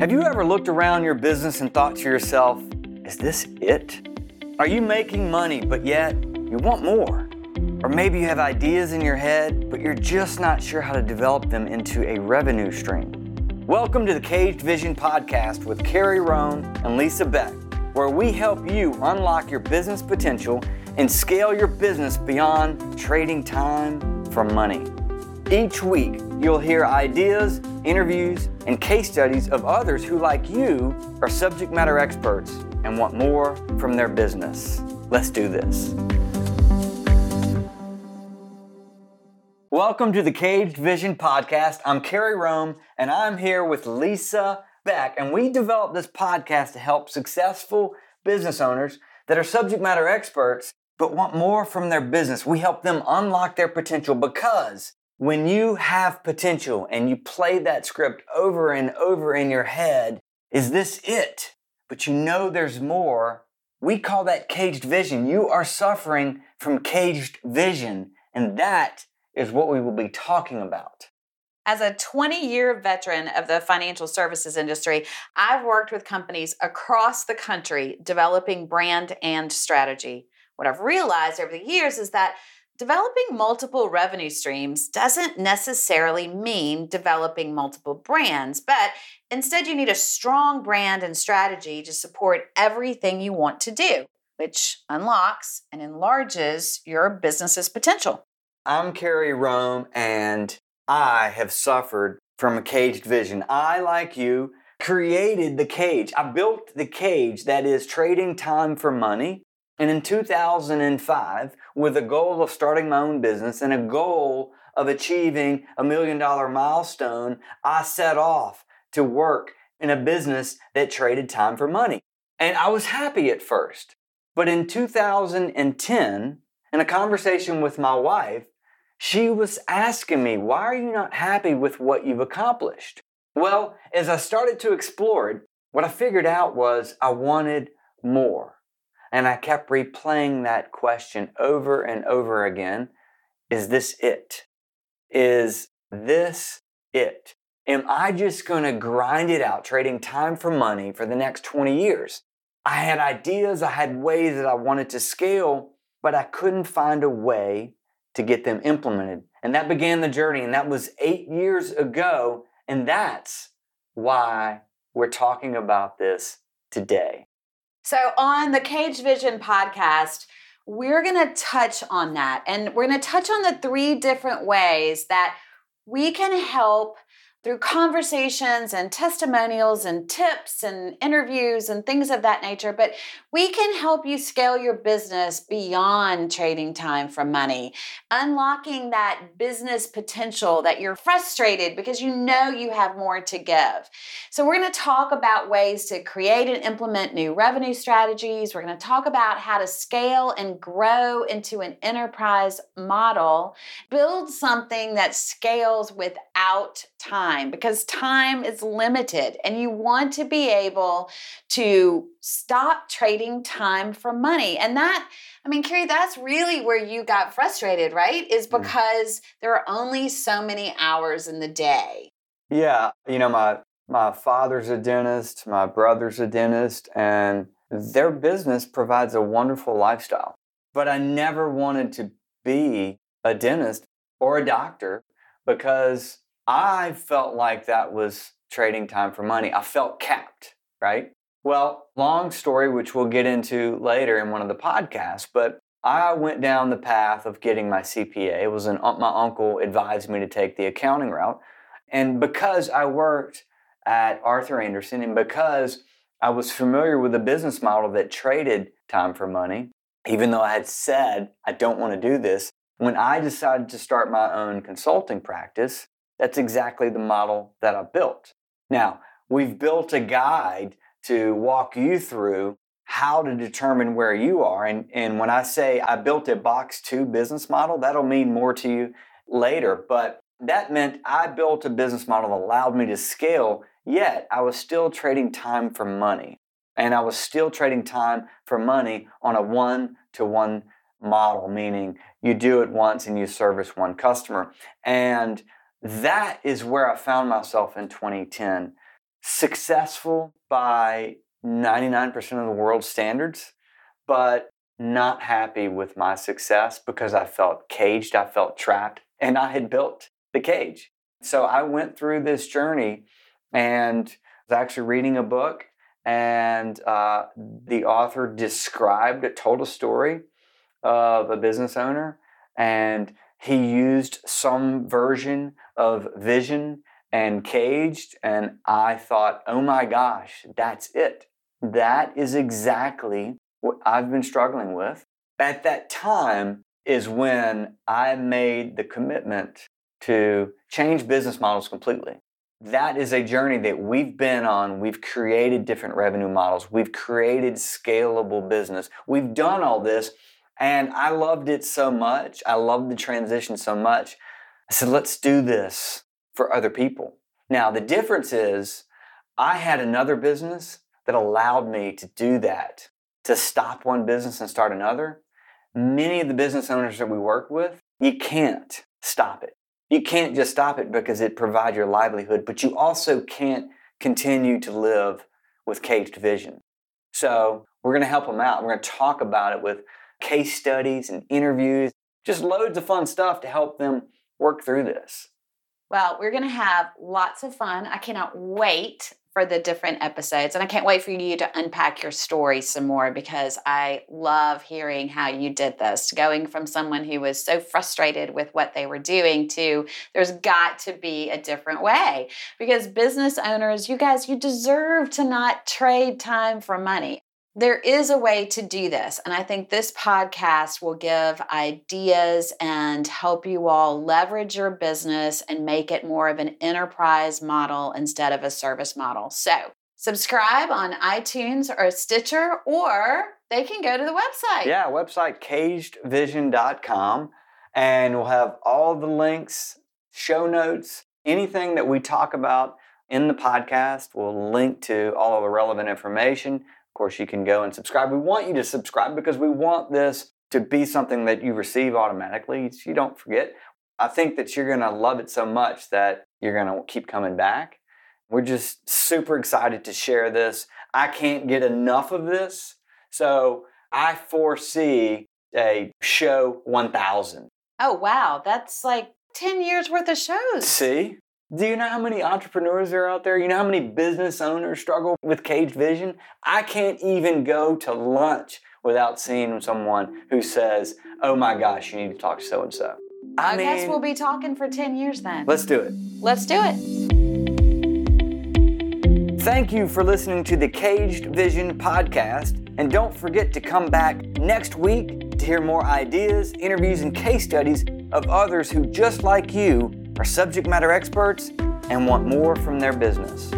Have you ever looked around your business and thought to yourself, is this it? Are you making money, but yet you want more? Or maybe you have ideas in your head, but you're just not sure how to develop them into a revenue stream. Welcome to the Caged Vision Podcast with Carrie Roan and Lisa Beck, where we help you unlock your business potential and scale your business beyond trading time for money. Each week, you'll hear ideas, interviews, and case studies of others who, like you, are subject matter experts and want more from their business. Let's do this. Welcome to the Caged Vision Podcast. I'm Carrie Rome, and I'm here with Lisa Beck. And we developed this podcast to help successful business owners that are subject matter experts but want more from their business. We help them unlock their potential because when you have potential and you play that script over and over in your head, is this it? But you know there's more. We call that caged vision. You are suffering from caged vision, and that is what we will be talking about. As a 20 year veteran of the financial services industry, I've worked with companies across the country developing brand and strategy. What I've realized over the years is that developing multiple revenue streams doesn't necessarily mean developing multiple brands, but instead, you need a strong brand and strategy to support everything you want to do, which unlocks and enlarges your business's potential. I'm Carrie Rome, and I have suffered from a caged vision. I, like you, created the cage. I built the cage that is trading time for money and in 2005, with a goal of starting my own business and a goal of achieving a million dollar milestone, I set off to work in a business that traded time for money. And I was happy at first. But in 2010, in a conversation with my wife, she was asking me, Why are you not happy with what you've accomplished? Well, as I started to explore it, what I figured out was I wanted more. And I kept replaying that question over and over again Is this it? Is this it? Am I just going to grind it out, trading time for money for the next 20 years? I had ideas, I had ways that I wanted to scale, but I couldn't find a way to get them implemented. And that began the journey, and that was eight years ago. And that's why we're talking about this today. So, on the Cage Vision podcast, we're going to touch on that. And we're going to touch on the three different ways that we can help through conversations and testimonials and tips and interviews and things of that nature. But we can help you scale your business beyond trading time for money, unlocking that business potential that you're frustrated because you know you have more to give. So, we're going to talk about ways to create and implement new revenue strategies. We're going to talk about how to scale and grow into an enterprise model, build something that scales without time because time is limited and you want to be able to stop trading time for money. And that, I mean, Carrie, that's really where you got frustrated, right? Is mm. because there are only so many hours in the day. Yeah. You know, my my father's a dentist, my brother's a dentist, and their business provides a wonderful lifestyle. But I never wanted to be a dentist or a doctor because I felt like that was trading time for money. I felt capped, right? Well, long story, which we'll get into later in one of the podcasts, but I went down the path of getting my CPA. It was an uh, my uncle advised me to take the accounting route, and because I worked at Arthur Andersen, and because I was familiar with a business model that traded time for money, even though I had said I don't want to do this, when I decided to start my own consulting practice, that's exactly the model that I built. Now, we've built a guide to walk you through how to determine where you are. And, and when I say I built a box two business model, that'll mean more to you later. But that meant I built a business model that allowed me to scale, yet I was still trading time for money. And I was still trading time for money on a one to one model, meaning you do it once and you service one customer. And that is where I found myself in 2010. successful by 99% of the world's standards, but not happy with my success because I felt caged, I felt trapped, and I had built the cage. So I went through this journey and was actually reading a book, and uh, the author described, told a story of a business owner, and he used some version of vision and caged, and I thought, oh my gosh, that's it. That is exactly what I've been struggling with. At that time is when I made the commitment to change business models completely. That is a journey that we've been on. We've created different revenue models. We've created scalable business. We've done all this, and I loved it so much. I loved the transition so much. I said, let's do this for other people. Now, the difference is I had another business that allowed me to do that to stop one business and start another, many of the business owners that we work with, you can't stop it. You can't just stop it because it provides your livelihood, but you also can't continue to live with caged vision. So, we're going to help them out. We're going to talk about it with case studies and interviews, just loads of fun stuff to help them work through this. Well, we're going to have lots of fun. I cannot wait for the different episodes. And I can't wait for you to unpack your story some more because I love hearing how you did this. Going from someone who was so frustrated with what they were doing to there's got to be a different way. Because business owners, you guys, you deserve to not trade time for money there is a way to do this. And I think this podcast will give ideas and help you all leverage your business and make it more of an enterprise model instead of a service model. So, subscribe on iTunes or Stitcher, or they can go to the website. Yeah, website cagedvision.com. And we'll have all the links, show notes, anything that we talk about in the podcast. We'll link to all of the relevant information course, you can go and subscribe. We want you to subscribe because we want this to be something that you receive automatically. So you don't forget. I think that you're going to love it so much that you're going to keep coming back. We're just super excited to share this. I can't get enough of this. So I foresee a show 1000. Oh, wow. That's like 10 years worth of shows. See? Do you know how many entrepreneurs are out there? You know how many business owners struggle with caged vision? I can't even go to lunch without seeing someone who says, Oh my gosh, you need to talk to so and so. I, I mean, guess we'll be talking for 10 years then. Let's do it. Let's do it. Thank you for listening to the Caged Vision podcast. And don't forget to come back next week to hear more ideas, interviews, and case studies of others who, just like you, are subject matter experts and want more from their business.